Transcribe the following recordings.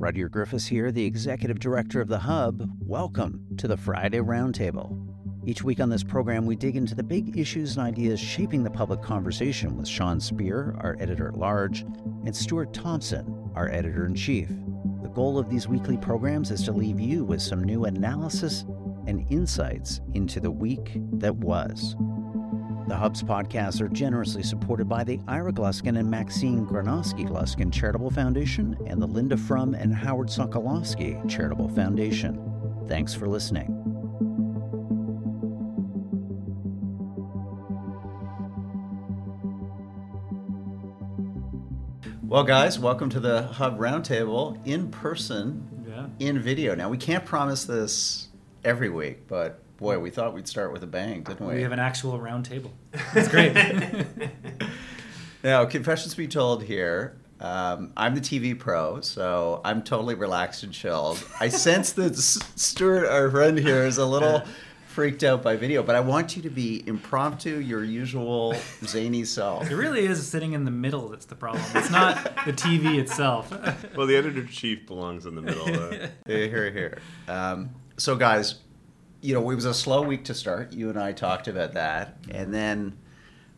Rudyard Griffiths here, the executive director of The Hub. Welcome to the Friday Roundtable. Each week on this program, we dig into the big issues and ideas shaping the public conversation with Sean Speer, our editor at large, and Stuart Thompson, our editor in chief. The goal of these weekly programs is to leave you with some new analysis and insights into the week that was. The Hub's podcasts are generously supported by the Ira Gluskin and Maxine Granovsky Gluskin Charitable Foundation and the Linda Frum and Howard Sokolowski Charitable Foundation. Thanks for listening. Well, guys, welcome to the Hub Roundtable in person, Yeah. in video. Now, we can't promise this every week, but boy, we thought we'd start with a bang, didn't we? We have an actual round table. It's great. Now, confessions be told here. Um, I'm the TV pro, so I'm totally relaxed and chilled. I sense that S- Stuart, our friend here, is a little freaked out by video, but I want you to be impromptu, your usual zany self. it really is sitting in the middle that's the problem. It's not the TV itself. Well, the editor in chief belongs in the middle. Uh, Here, here, here. Um, so, guys, you know, it was a slow week to start. You and I talked about that, and then,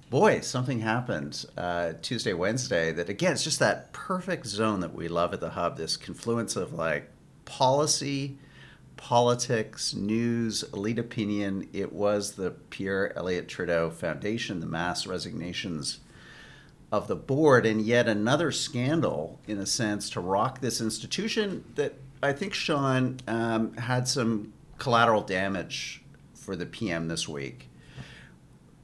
boy, something happened uh, Tuesday, Wednesday. That again, it's just that perfect zone that we love at the hub. This confluence of like policy, politics, news, elite opinion. It was the Pierre Elliott Trudeau Foundation, the mass resignations of the board, and yet another scandal, in a sense, to rock this institution that I think Sean um, had some collateral damage for the PM this week.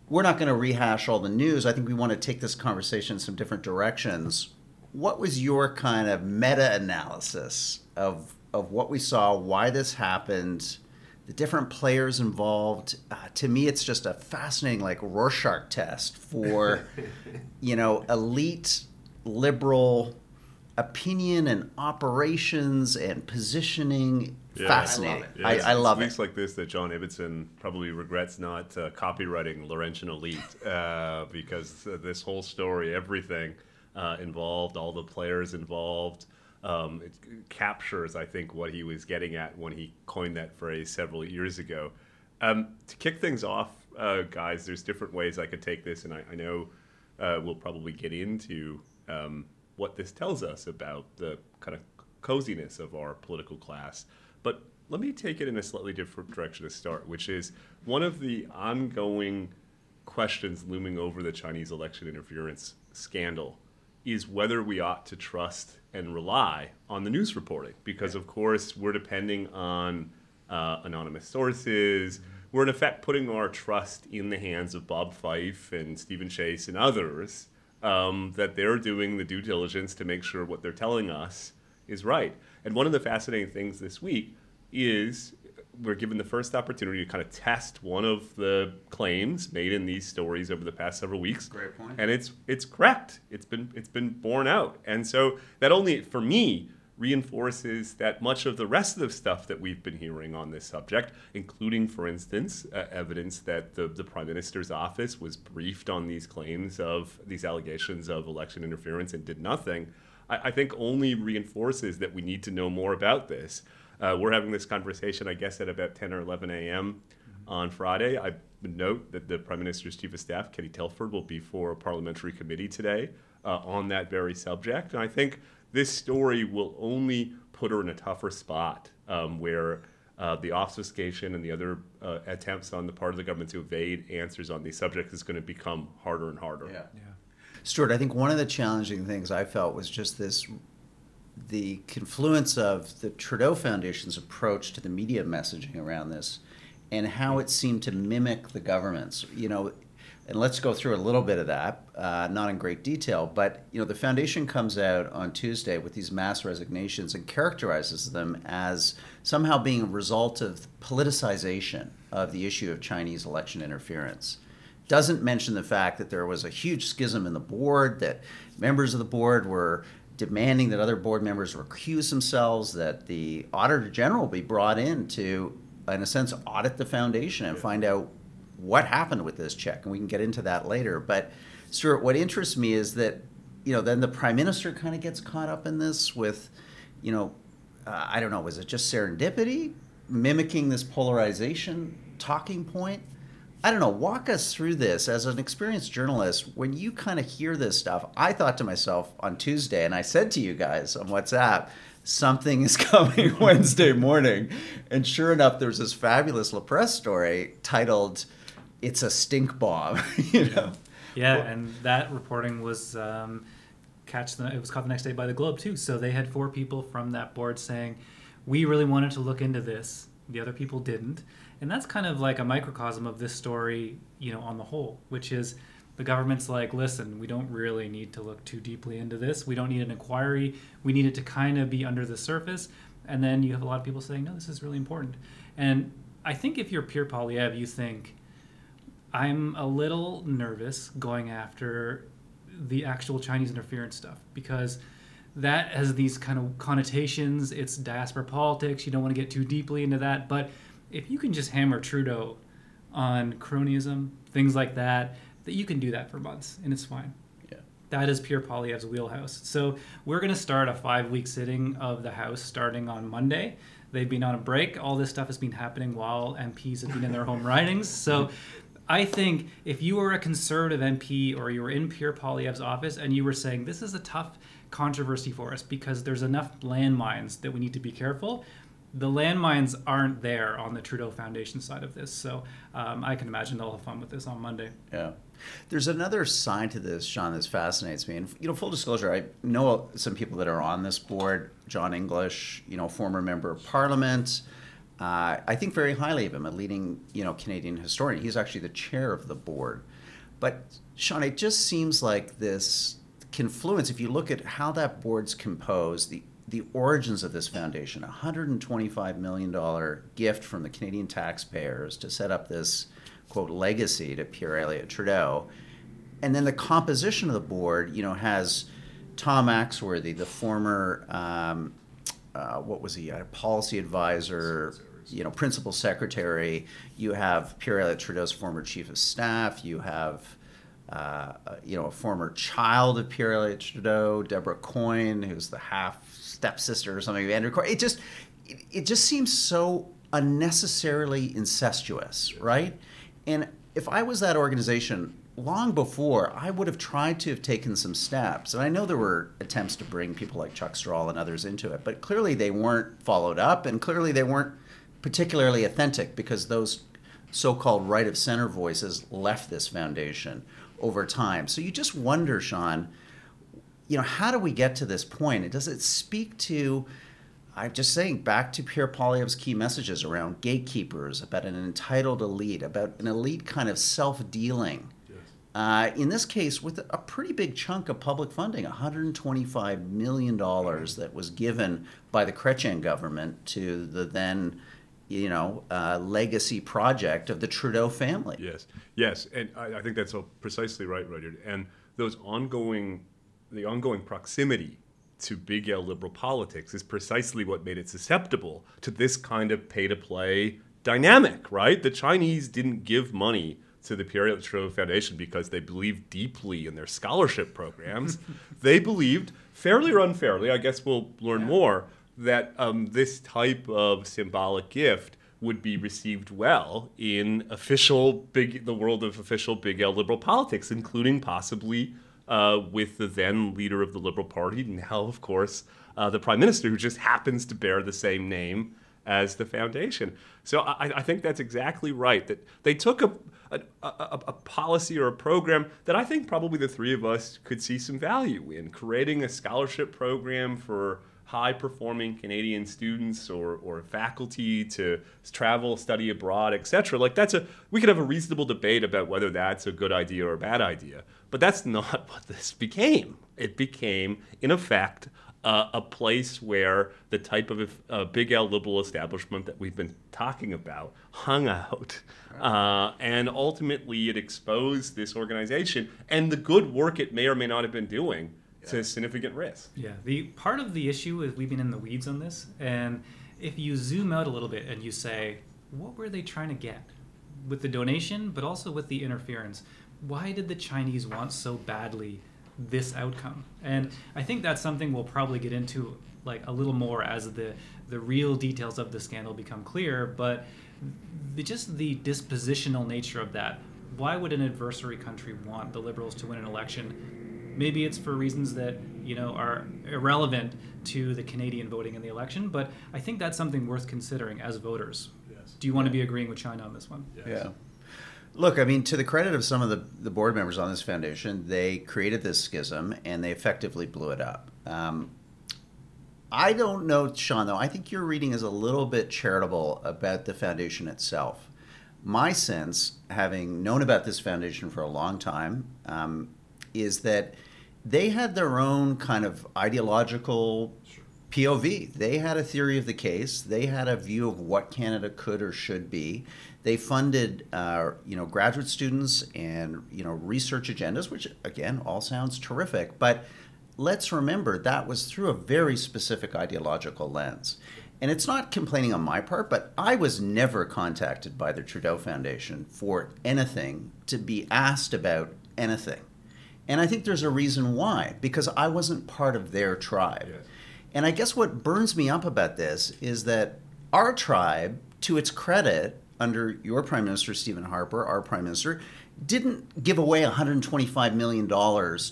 We're not going to rehash all the news. I think we want to take this conversation in some different directions. What was your kind of meta analysis of of what we saw, why this happened, the different players involved? Uh, to me, it's just a fascinating, like Rorschach test for, you know, elite liberal opinion and operations and positioning. Yeah. Fascinating. yeah, I, it's- I it's love weeks it. like this that John Ibbotson probably regrets not uh, copyrighting Laurentian Elite uh, because uh, this whole story, everything uh, involved, all the players involved, um, it captures, I think, what he was getting at when he coined that phrase several years ago. Um, to kick things off, uh, guys, there's different ways I could take this, and I, I know uh, we'll probably get into um, what this tells us about the kind of coziness of our political class. But let me take it in a slightly different direction to start, which is one of the ongoing questions looming over the Chinese election interference scandal is whether we ought to trust and rely on the news reporting. Because, of course, we're depending on uh, anonymous sources. We're, in effect, putting our trust in the hands of Bob Fife and Steven Chase and others um, that they're doing the due diligence to make sure what they're telling us is right. And one of the fascinating things this week is we're given the first opportunity to kind of test one of the claims made in these stories over the past several weeks. Great point. And it's it's correct. It's been it's been borne out. And so that only for me reinforces that much of the rest of the stuff that we've been hearing on this subject, including, for instance, uh, evidence that the, the prime minister's office was briefed on these claims of these allegations of election interference and did nothing, I, I think only reinforces that we need to know more about this. Uh, we're having this conversation, I guess, at about 10 or 11 a.m. on Friday. I note that the Prime Minister's Chief of Staff, Katie Telford, will be for a parliamentary committee today uh, on that very subject. And I think this story will only put her in a tougher spot um, where uh, the obfuscation and the other uh, attempts on the part of the government to evade answers on these subjects is going to become harder and harder. Yeah. Stuart, I think one of the challenging things I felt was just this the confluence of the Trudeau Foundation's approach to the media messaging around this and how it seemed to mimic the government's. You know, and let's go through a little bit of that, uh, not in great detail, but you know, the foundation comes out on Tuesday with these mass resignations and characterizes them as somehow being a result of politicization of the issue of Chinese election interference doesn't mention the fact that there was a huge schism in the board, that members of the board were demanding that other board members recuse themselves, that the auditor general be brought in to, in a sense, audit the foundation and find out what happened with this check. And we can get into that later. But, Stuart, what interests me is that, you know, then the prime minister kind of gets caught up in this with, you know, uh, I don't know, was it just serendipity, mimicking this polarization talking point? I don't know. Walk us through this as an experienced journalist. When you kind of hear this stuff, I thought to myself on Tuesday, and I said to you guys on WhatsApp, something is coming Wednesday morning. And sure enough, there's this fabulous La Presse story titled, It's a Stink Bomb, you know? Yeah, and that reporting was um, catch the it was caught the next day by the Globe too. So they had four people from that board saying, "We really wanted to look into this. The other people didn't." And that's kind of like a microcosm of this story, you know, on the whole, which is the government's like, "Listen, we don't really need to look too deeply into this. We don't need an inquiry. We need it to kind of be under the surface." And then you have a lot of people saying, "No, this is really important." And I think if you're Pierre Poilievre, you think I'm a little nervous going after the actual Chinese interference stuff because that has these kind of connotations. It's diaspora politics. You don't want to get too deeply into that. But if you can just hammer Trudeau on cronyism, things like that, that you can do that for months and it's fine. Yeah. That is Pierre Poilievre's wheelhouse. So we're going to start a five week sitting of the House starting on Monday. They've been on a break. All this stuff has been happening while MPs have been in their home ridings. So I think if you were a conservative MP or you were in Pierre Poilievre's office and you were saying this is a tough controversy for us because there's enough landmines that we need to be careful, the landmines aren't there on the Trudeau Foundation side of this. So um, I can imagine they'll have fun with this on Monday. Yeah. There's another side to this, Sean, that fascinates me. And, you know, full disclosure, I know some people that are on this board. John English, you know, former member of parliament. Uh, I think very highly of him, a leading, you know, Canadian historian. He's actually the chair of the board. But, Sean, it just seems like this confluence, if you look at how that board's composed, the the origins of this foundation, a $125 million gift from the Canadian taxpayers to set up this quote legacy to Pierre Elliott Trudeau. And then the composition of the board, you know, has Tom Axworthy, the former, um, uh, what was he, a policy advisor, you know, principal secretary. You have Pierre Elliott Trudeau's former chief of staff. You have, uh, you know, a former child of Pierre Trudeau, Deborah Coyne, who's the half stepsister or something of Andrew Coyne. It just, it, it just seems so unnecessarily incestuous, right? And if I was that organization long before, I would have tried to have taken some steps. And I know there were attempts to bring people like Chuck Strahl and others into it, but clearly they weren't followed up, and clearly they weren't particularly authentic because those so-called right of center voices left this foundation over time. So you just wonder, Sean, you know, how do we get to this point? And does it speak to I'm just saying back to Pierre Poilievre's key messages around gatekeepers, about an entitled elite, about an elite kind of self-dealing. Yes. Uh, in this case, with a pretty big chunk of public funding, $125 million that was given by the Chrétien government to the then, you know, uh, legacy project of the Trudeau family. Yes, yes, and I, I think that's precisely right, Rudyard. And those ongoing, the ongoing proximity to big L liberal politics is precisely what made it susceptible to this kind of pay to play dynamic, right? The Chinese didn't give money to the Pierre Trudeau Foundation because they believed deeply in their scholarship programs. they believed, fairly or unfairly, I guess we'll learn yeah. more, that um, this type of symbolic gift would be received well in official big the world of official big L liberal politics, including possibly uh, with the then leader of the Liberal Party, now, of course, uh, the Prime Minister, who just happens to bear the same name as the foundation. So I, I think that's exactly right. That they took a, a, a, a, policy or a program that I think probably the three of us could see some value in creating a scholarship program for high performing Canadian students or, or faculty to travel, study abroad, etc. Like that's a we could have a reasonable debate about whether that's a good idea or a bad idea. But that's not what this became. It became, in effect, uh, a place where the type of uh, big L liberal establishment that we've been talking about hung out. Uh, and ultimately, it exposed this organization and the good work it may or may not have been doing to significant risk. Yeah, the part of the issue is we've been in the weeds on this, and if you zoom out a little bit and you say, what were they trying to get with the donation, but also with the interference? Why did the Chinese want so badly this outcome. And I think that's something we'll probably get into like a little more as the the real details of the scandal become clear. But the, just the dispositional nature of that. Why would an adversary country want the Liberals to win an election? Maybe it's for reasons that you know are irrelevant to the Canadian voting in the election, but I think that's something worth considering as voters. Yes. Do you want to be agreeing with China on this one? Yes. Yeah. Look, I mean, to the credit of some of the, the board members on this foundation, they created this schism and they effectively blew it up. Um, I don't know, Sean, though. I think your reading is a little bit charitable about the foundation itself. My sense, having known about this foundation for a long time, um, is that they had their own kind of ideological POV. They had a theory of the case. They had a view of what Canada could or should be. They funded, uh, you know, graduate students and you know research agendas, which again all sounds terrific. But let's remember that was through a very specific ideological lens. And it's not complaining on my part, but I was never contacted by the Trudeau Foundation for anything to be asked about anything. And I think there's a reason why, because I wasn't part of their tribe. Yes. And I guess what burns me up about this is that our tribe, to its credit, under your Prime Minister, Stephen Harper, our Prime Minister, didn't give away $125 million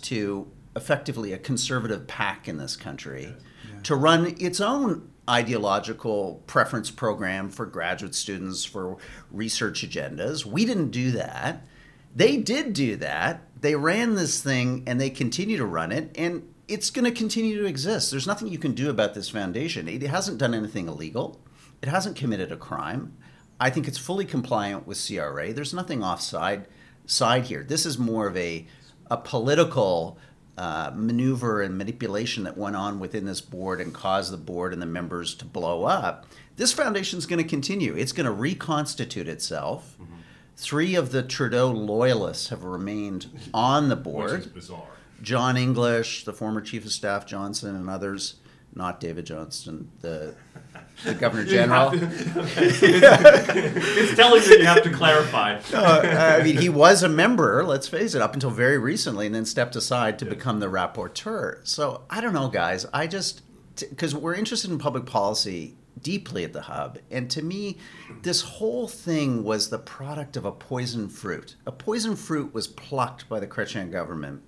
to effectively a conservative pack in this country to run its own ideological preference program for graduate students, for research agendas. We didn't do that. They did do that. They ran this thing and they continue to run it. And it's going to continue to exist. There's nothing you can do about this foundation. It hasn't done anything illegal. It hasn't committed a crime. I think it's fully compliant with CRA. There's nothing offside side here. This is more of a a political uh, maneuver and manipulation that went on within this board and caused the board and the members to blow up. This foundation is going to continue. It's going to reconstitute itself. Three of the Trudeau loyalists have remained on the board. Which is bizarre. John English, the former chief of staff Johnson, and others, not David Johnston, the, the governor general. It's telling that you have to clarify. Uh, I mean, he was a member, let's face it, up until very recently, and then stepped aside to become the rapporteur. So I don't know, guys. I just, because we're interested in public policy deeply at the hub. And to me, this whole thing was the product of a poison fruit. A poison fruit was plucked by the Chrétien government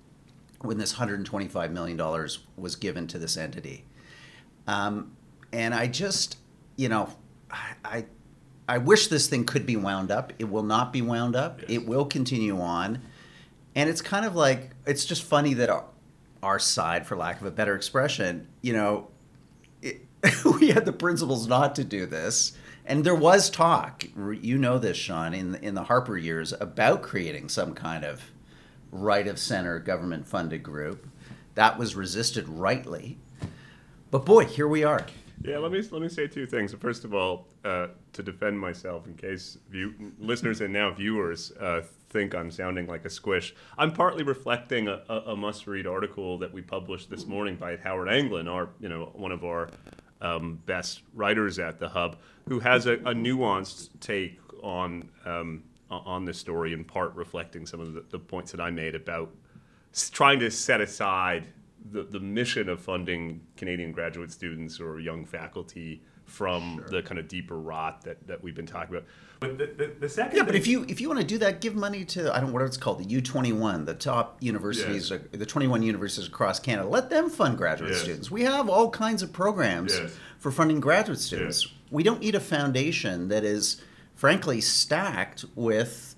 when this $125 million was given to this entity. Um, and I just, you know, I, I, I wish this thing could be wound up. It will not be wound up. Yes. It will continue on. And it's kind of like, it's just funny that our, our side, for lack of a better expression, you know, we had the principles not to do this. And there was talk, you know this, Sean, in, in the Harper years about creating some kind of right of center government funded group. That was resisted rightly. But boy, here we are. Yeah, let me let me say two things. First of all, uh, to defend myself, in case view, listeners and now viewers uh, think I'm sounding like a squish, I'm partly reflecting a, a, a must-read article that we published this morning by Howard Anglin, our you know one of our um, best writers at the Hub, who has a, a nuanced take on um, on this story, in part reflecting some of the, the points that I made about trying to set aside the, the mission of funding Canadian graduate students or young faculty from the kind of deeper rot that, that we've been talking about. But the, the, the second Yeah, but if you if you want to do that, give money to I don't know what it's called, the U twenty one, the top universities, Yes. the twenty one universities across Canada. Let them fund graduate Yes. students. We have all kinds of programs Yes. for funding graduate students. We don't need a foundation that is, frankly, stacked with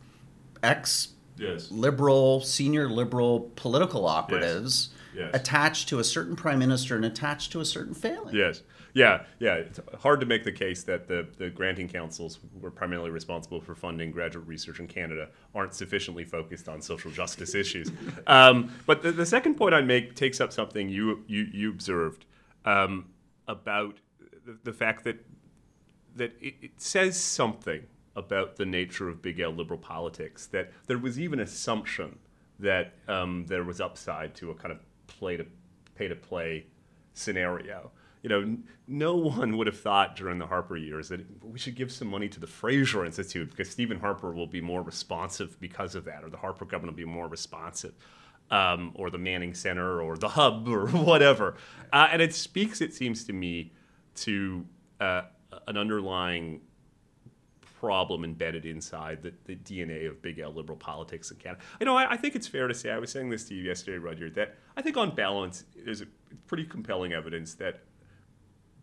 ex yes, liberal, senior liberal political operatives Yes. attached to a certain prime minister and attached to a certain family. yes, yeah, yeah. It's hard to make the case that the, the granting councils who are primarily responsible for funding graduate research in Canada aren't sufficiently focused on social justice issues. Um, but the, the second point I make takes up something you you, you observed um, about the, the fact that that it, it says something about the nature of big L liberal politics that there was even assumption that um, there was upside to a kind of play to pay to play scenario. You know, no one would have thought during the Harper years that we should give some money to the Fraser Institute because Stephen Harper will be more responsive because of that, or the Harper government will be more responsive. um, or the Manning Center or the Hub or whatever. Uh, and it speaks, it seems to me, to uh, an underlying problem embedded inside the, the, DNA of big L liberal politics in Canada. You know, I, I, think it's fair to say, I was saying this to you yesterday, Roger, that I think on balance, there's pretty compelling evidence that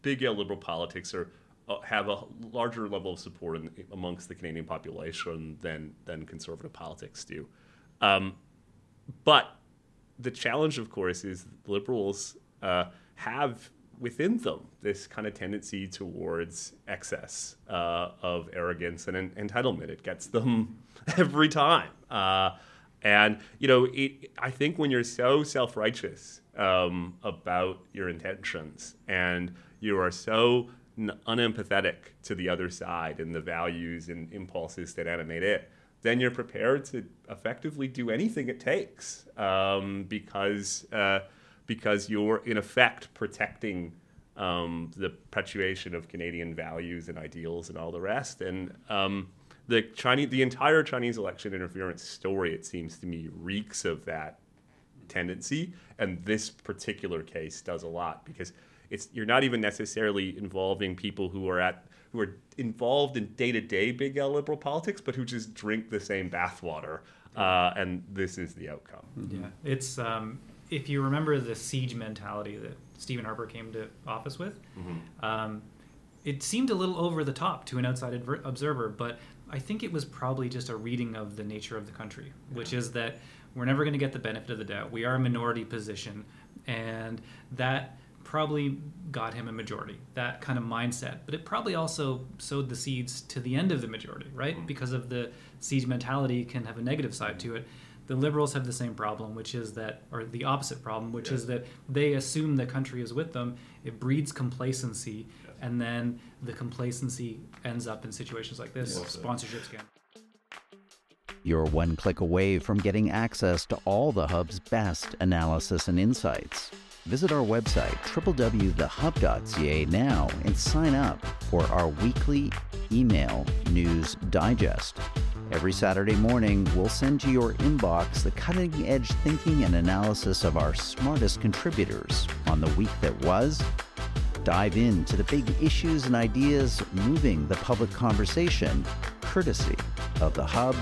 big L liberal politics are uh, have a larger level of support in, amongst the Canadian population than than conservative politics do. Um, but the challenge, of course, is liberals uh, have within them this kind of tendency towards excess uh, of arrogance and en- entitlement. It gets them every time. Uh, and, you know, it, I think when you're so self righteous um, about your intentions and you are so n- unempathetic to the other side and the values and impulses that animate it, then you're prepared to effectively do anything it takes um, because uh, because you're in effect protecting um, the perpetuation of Canadian values and ideals and all the rest. And um, the Chinese, the entire Chinese election interference story, it seems to me, reeks of that tendency. And this particular case does a lot because it's you're not even necessarily involving people who are at who are involved in day to day big L liberal politics, but who just drink the same bathwater. Uh, and this is the outcome. Yeah, it's um, if you remember the siege mentality that Stephen Harper came to office with, mm-hmm. um, it seemed a little over the top to an outside adver- observer, but I think it was probably just a reading of the nature of the country, which is that we're never going to get the benefit of the doubt. We are a minority position, and that probably got him a majority, that kind of mindset. But it probably also sowed the seeds to the end of the majority, right? Mm-hmm. Because of the siege mentality can have a negative side to it the liberals have the same problem, which is that, or the opposite problem, which yes. is that they assume the country is with them. It breeds complacency, yes. and then the complacency ends up in situations like this yes. sponsorship scam. You're one click away from getting access to all the Hub's best analysis and insights. Visit our website, www.thehub.ca now and sign up for our weekly email news digest. Every Saturday morning, we'll send to your inbox the cutting edge thinking and analysis of our smartest contributors on the week that was. Dive into the big issues and ideas moving the public conversation, courtesy of the Hub.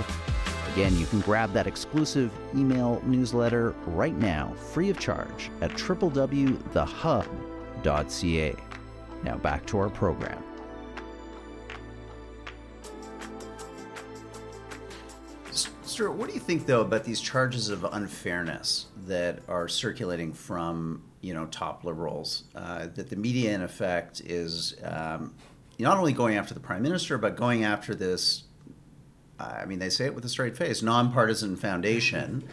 Again, you can grab that exclusive email newsletter right now, free of charge, at www.thehub.ca. Now back to our program. Stuart, what do you think though about these charges of unfairness that are circulating from you know top liberals? Uh, that the media, in effect, is um, not only going after the prime minister, but going after this. I mean, they say it with a straight face: nonpartisan foundation.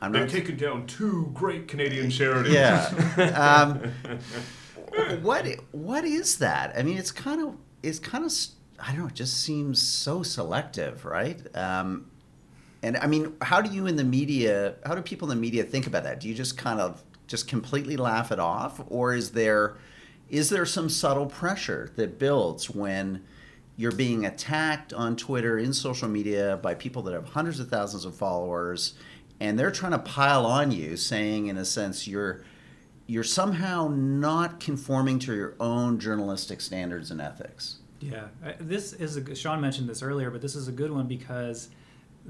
I'm They've not, taken down two great Canadian charities. Yeah. Um, what what is that? I mean, it's kind of it's kind of I don't know. It just seems so selective, right? Um, and I mean, how do you in the media, how do people in the media think about that? Do you just kind of just completely laugh it off, or is there is there some subtle pressure that builds when you're being attacked on Twitter in social media by people that have hundreds of thousands of followers, and they're trying to pile on you, saying in a sense you're you're somehow not conforming to your own journalistic standards and ethics. Yeah, this is a, Sean mentioned this earlier, but this is a good one because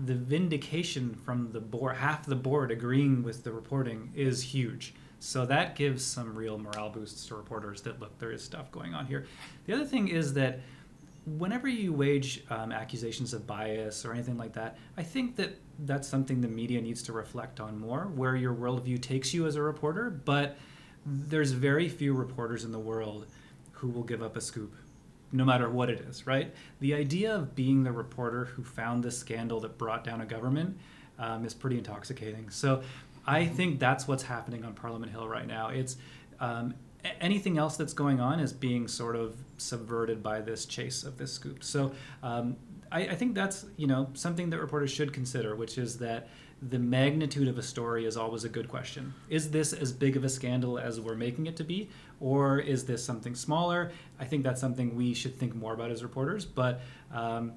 the vindication from the board, half the board agreeing with the reporting, is huge. So that gives some real morale boosts to reporters that look, there is stuff going on here. The other thing is that whenever you wage um, accusations of bias or anything like that, I think that that's something the media needs to reflect on more, where your worldview takes you as a reporter. But there's very few reporters in the world who will give up a scoop no matter what it is, right? The idea of being the reporter who found this scandal that brought down a government um, is pretty intoxicating. So I think that's what's happening on Parliament Hill right now. It's um, anything else that's going on is being sort of subverted by this chase of this scoop. So um, I, I, think that's you know something that reporters should consider, which is that the magnitude of a story is always a good question. Is this as big of a scandal as we're making it to be, or is this something smaller? I think that's something we should think more about as reporters. But um,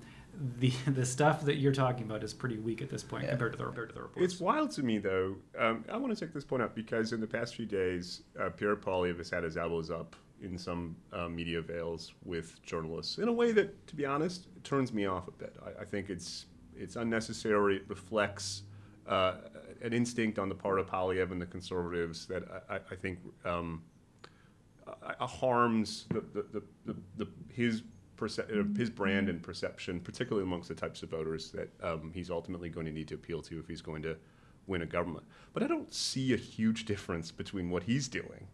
the the stuff that you're talking about is pretty weak at this point Yeah. compared to the compared to the reports. It's wild to me, though. Um, I want to take this point up because in the past few days, uh, Pierre Poilievre has had his elbows up in some uh, media veils with journalists in a way that, to be honest, turns me off a bit. I, I think it's it's unnecessary. It reflects uh, an instinct on the part of Poilievre and the conservatives that I, I- I think um, uh, harms the, the, the, the, the, his perce- uh, his brand and perception, particularly amongst the types of voters that um, he's ultimately going to need to appeal to if he's going to win a government. But I don't see a huge difference between what he's doing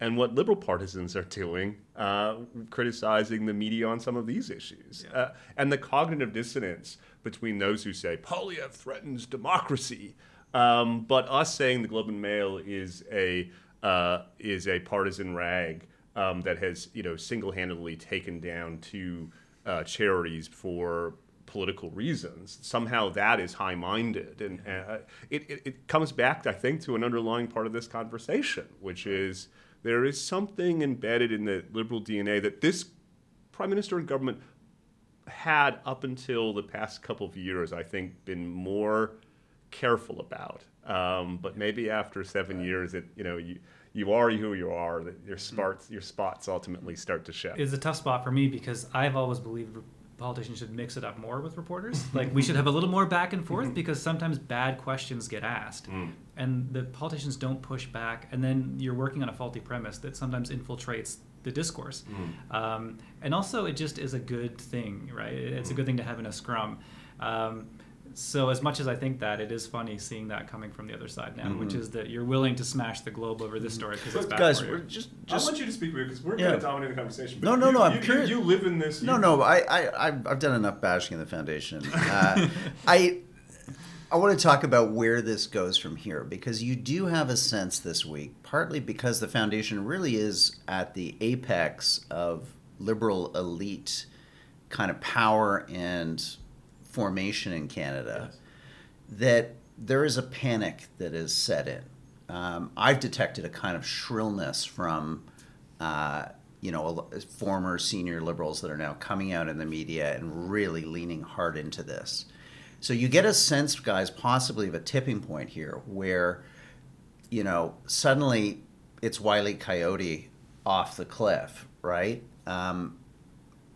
and what liberal partisans are doing, uh, criticizing the media on some of these issues, uh, and the cognitive dissonance between those who say Poilievre threatens democracy, um, but us saying the Globe and Mail is a uh, is a partisan rag um, that has you know single-handedly taken down two uh, charities for political reasons. Somehow that is high-minded, and uh, it, it, it comes back, I think, to an underlying part of this conversation, which is there is something embedded in the liberal DNA that this prime minister and government had up until the past couple of years, I think, been more careful about. Um, but maybe after seven years, it you know you you are who you are. Your spots your spots ultimately start to show. It's a tough spot for me because I've always believed politicians should mix it up more with reporters. Like we should have a little more back and forth because sometimes bad questions get asked, and the politicians don't push back, and then you're working on a faulty premise that sometimes infiltrates the discourse. Um, and also, it just is a good thing, right? It's a good thing to have in a scrum. Um, so as much as I think that, it is funny seeing that coming from the other side now, which is that you're willing to smash the globe over this story because it's bad Guys, for you. we're just I want you to speak because we're Yeah. going to dominate the conversation. but No, no, you- no, I'm you, you- curious. You, live in this. No, you- no, I, I, I've, I've done enough bashing in the foundation. Uh, I, I want to talk about where this goes from here because you do have a sense this week, partly because the foundation really is at the apex of liberal elite kind of power and formation in Canada, that there is a panic that is set in. Um, I've detected a kind of shrillness from, uh, you know, former senior liberals that are now coming out in the media and really leaning hard into this. So you get a sense, guys, possibly of a tipping point here where, you know, suddenly it's Wiley Coyote off the cliff, right? Um,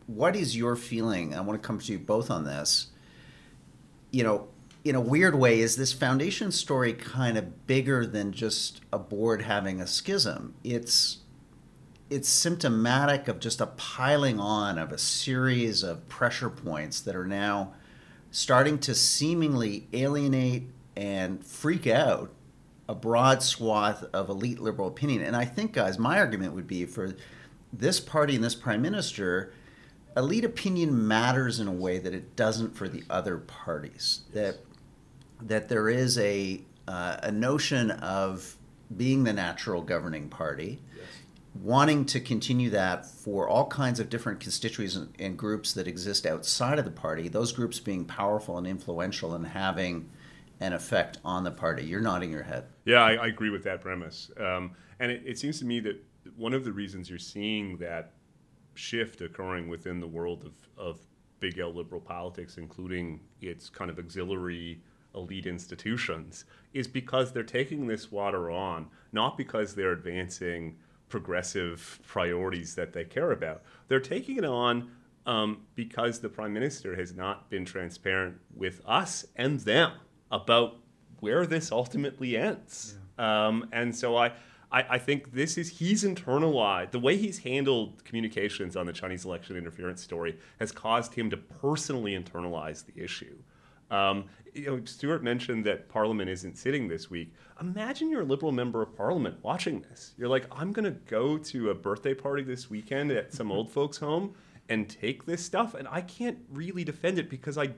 what is your feeling? I want to come to you both on this. You know, in a weird way, is this foundation story kind of bigger than just a board having a schism? It's it's symptomatic of just a piling on of a series of pressure points that are now starting to seemingly alienate and freak out a broad swath of elite liberal opinion. And I think, guys, my argument would be for this party and this prime minister, elite opinion matters in a way that it doesn't for the other parties. That that there is a uh, a notion of being the natural governing party, wanting to continue that for all kinds of different constituencies and, and groups that exist outside of the party. Those groups being powerful and influential and having an effect on the party. You're nodding your head. Yeah, I, I agree with that premise. Um, and it, it seems to me that one of the reasons you're seeing that shift occurring within the world of, of big L liberal politics, including its kind of auxiliary elite institutions, is because they're taking this water on, not because they're advancing progressive priorities that they care about. They're taking it on um, because the prime minister has not been transparent with us and them about where this ultimately ends. Um, and so I, I, I think this is he's internalized the way he's handled communications on the Chinese election interference story has caused him to personally internalize the issue. Um, you know, Stuart mentioned that Parliament isn't sitting this week. Imagine you're a Liberal member of Parliament watching this. You're like, I'm going to go to a birthday party this weekend at some old folks' home and take this stuff, and I can't really defend it because I,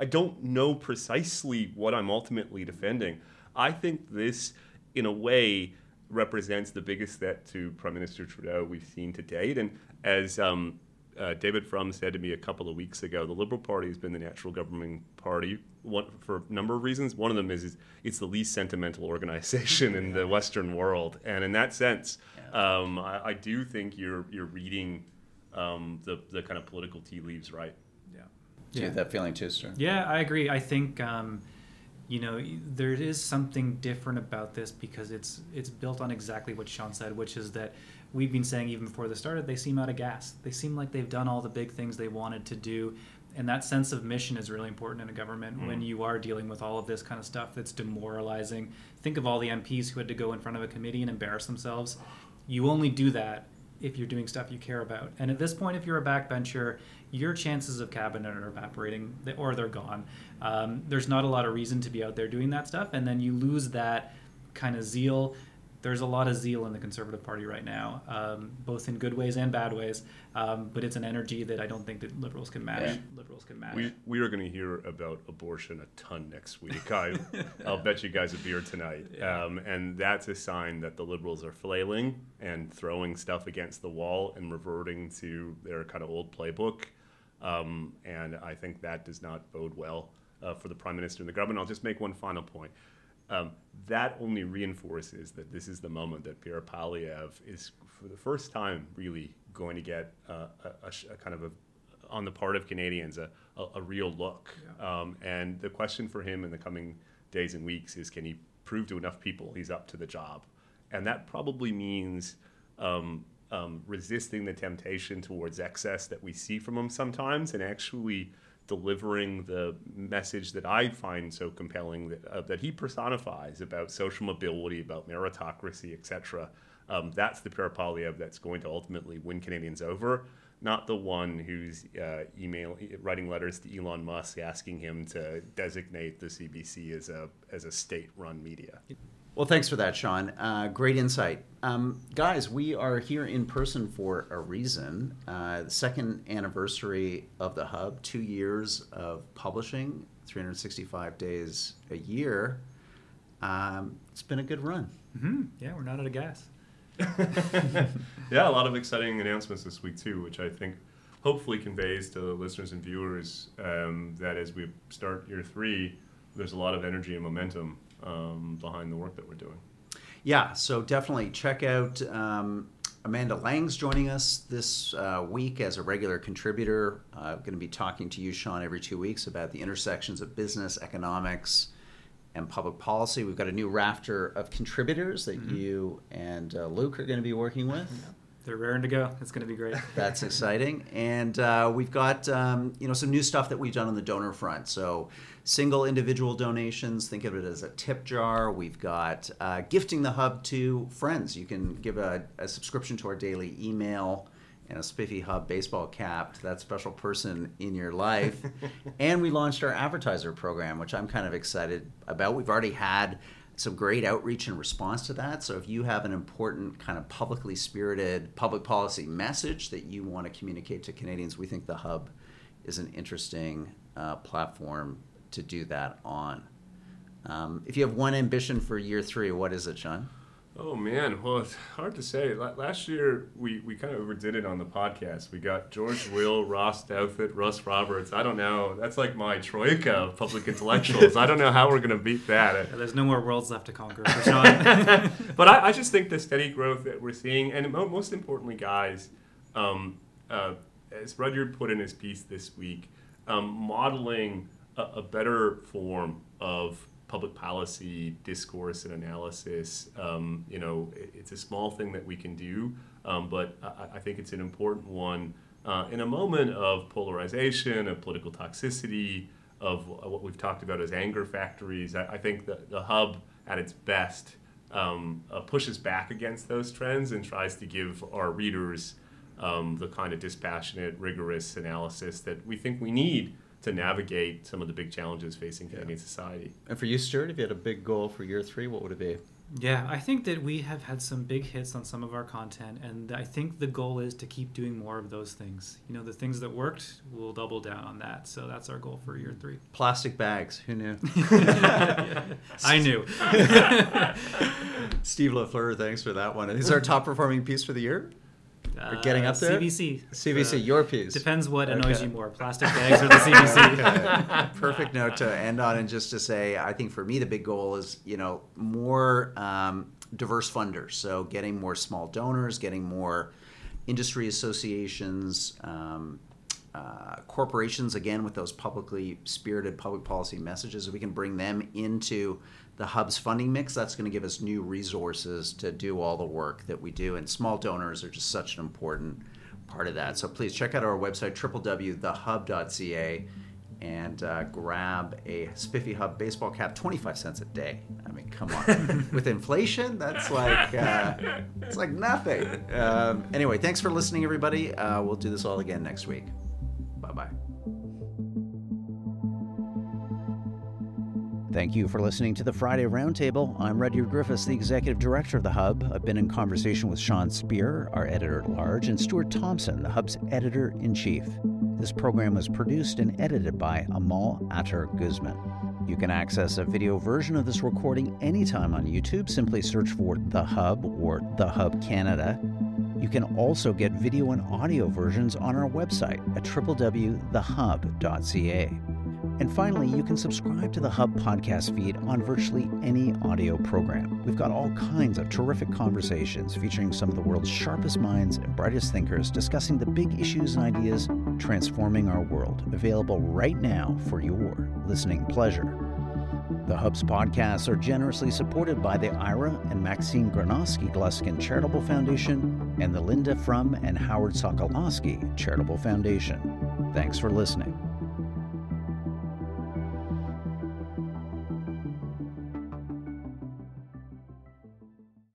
I don't know precisely what I'm ultimately defending. I think this, in a way, represents the biggest threat to Prime Minister Trudeau we've seen to date. And as um, uh, David Frum said to me a couple of weeks ago, the Liberal Party has been the natural governing party one, for a number of reasons. One of them is, is it's the least sentimental organization in the Western world, and in that sense, um, I, I do think you're you're reading um, the the kind of political tea leaves right. Yeah. Do you have that feeling too, Stu? Yeah, I agree. I think um, you know there is something different about this because it's it's built on exactly what Sean said, which is that we've been saying even before this started, they seem out of gas. They seem like they've done all the big things they wanted to do. And that sense of mission is really important in a government Mm. when you are dealing with all of this kind of stuff that's demoralizing. Think of all the MPs who had to go in front of a committee and embarrass themselves. You only do that if you're doing stuff you care about. And at this point, if you're a backbencher, your chances of cabinet are evaporating or they're gone. Um, there's not a lot of reason to be out there doing that stuff. And then you lose that kind of zeal. There's a lot of zeal in the Conservative Party right now, um, both in good ways and bad ways. Um, but it's an energy that I don't think that liberals can match. Yeah. Liberals can match. We, we are going to hear about abortion a ton next week. I, I'll bet you guys a beer tonight. Um, and that's a sign that the liberals are flailing and throwing stuff against the wall and reverting to their kind of old playbook. Um, and I think that does not bode well uh, for the prime minister and the government. I'll just make one final point. Um, that only reinforces that this is the moment that Pierre Poilievre is, for the first time, really going to get uh, a, a, kind of a, on the part of Canadians, a, a, a real look. Um, and the question for him in the coming days and weeks is can he prove to enough people he's up to the job? And that probably means um, um, resisting the temptation towards excess that we see from him sometimes and actually delivering the message that I find so compelling that, uh, that he personifies about social mobility, about meritocracy, etc. Um, that's the Pierre Poilievre that's going to ultimately win Canadians over, not the one who's uh, email writing letters to Elon Musk asking him to designate the CBC as a as a state-run media. Well, thanks for that, Sean. Uh, great insight. Um, guys, we are here in person for a reason. Uh, the second anniversary of the Hub, two years of publishing, 365 days a year. Um, it's been a good run. hmm Yeah, we're not out of gas. yeah, a lot of exciting announcements this week too, which I think hopefully conveys to the listeners and viewers um, that as we start year three, there's a lot of energy and momentum um, behind the work that we're doing. Yeah, so definitely check out um, Amanda Lang's joining us this uh, week as a regular contributor. Uh, going to be talking to you, Sean, every two weeks about the intersections of business, economics, and public policy. We've got a new rafter of contributors that you and uh, Luke are going to be working with. They're raring to go. It's going to be great. That's exciting, and uh, we've got um, you know some new stuff that we've done on the donor front. So single individual donations, think of it as a tip jar. We've got uh, gifting the hub to friends. You can give a, a subscription to our daily email and a Spiffy Hub baseball cap to that special person in your life. and we launched our advertiser program, which I'm kind of excited about. We've already had some great outreach and response to that. So if you have an important kind of publicly spirited public policy message that you want to communicate to Canadians, we think the Hub is an interesting uh, platform to do that on. Um, if you have one ambition for year three, what is it, Sean? Oh man, well it's hard to say. La- Last year we, we kind of overdid it on the podcast. We got George Will, Ross Douthat, Russ Roberts. I don't know. That's like my troika of public intellectuals. I don't know how we're gonna beat that. Yeah, there's no more worlds left to conquer but I, I just think the steady growth that we're seeing, and mo- most importantly, guys, um, uh, as Rudyard put in his piece this week, um, modeling a, a better form of public policy discourse and analysis. Um, you know, it's a small thing that we can do, um, but I, I think it's an important one uh, in a moment of polarization, of political toxicity, of what we've talked about as anger factories. I, I think the, the hub at its best um, uh, pushes back against those trends and tries to give our readers um, the kind of dispassionate, rigorous analysis that we think we need to navigate some of the big challenges facing Canadian society. And for you, Stuart, if you had a big goal for year three, what would it be? yeah, I think that we have had some big hits on some of our content, and I think the goal is to keep doing more of those things. You know, the things that worked, we'll double down on that. So that's our goal for year three. Plastic bags. Who knew? I knew. Steve LaFleur, thanks for that one. Is our top performing piece for the year? We're getting up there? CBC. CBC, Uh, your piece. Depends what annoys Okay. you more, plastic bags or the CBC. Okay. Perfect note to end on, and just to say, I think for me the big goal is you know more um, diverse funders. So getting more small donors, getting more industry associations, um, uh, corporations again with those publicly spirited public policy messages. If we can bring them into the hub's funding mix, that's going to give us new resources to do all the work that we do. And small donors are just such an important part of that. So please check out our website, www.thehub.ca, and uh, grab a Spiffy Hub baseball cap, 25 cents a day. I mean, come on. With inflation, that's like, uh, it's like nothing. Um, anyway, thanks for listening, everybody. Uh, we'll do this all again next week. Thank you for listening to the Friday Roundtable. I'm Rudyard Griffiths, the Executive Director of the Hub. I've been in conversation with Sean Speer, our editor at large, and Stuart Thompson, the Hub's editor in chief. This program was produced and edited by Amal Attar Guzman. You can access a video version of this recording anytime on YouTube. Simply search for The Hub or The Hub Canada. You can also get video and audio versions on our website at www.thehub.ca. And finally, you can subscribe to the Hub podcast feed on virtually any audio program. We've got all kinds of terrific conversations featuring some of the world's sharpest minds and brightest thinkers discussing the big issues and ideas transforming our world, available right now for your listening pleasure. The Hub's podcasts are generously supported by the Ira and Maxine Granovsky Gluskin Charitable Foundation and the Linda Frum and Howard Sokolowski Charitable Foundation. Thanks for listening.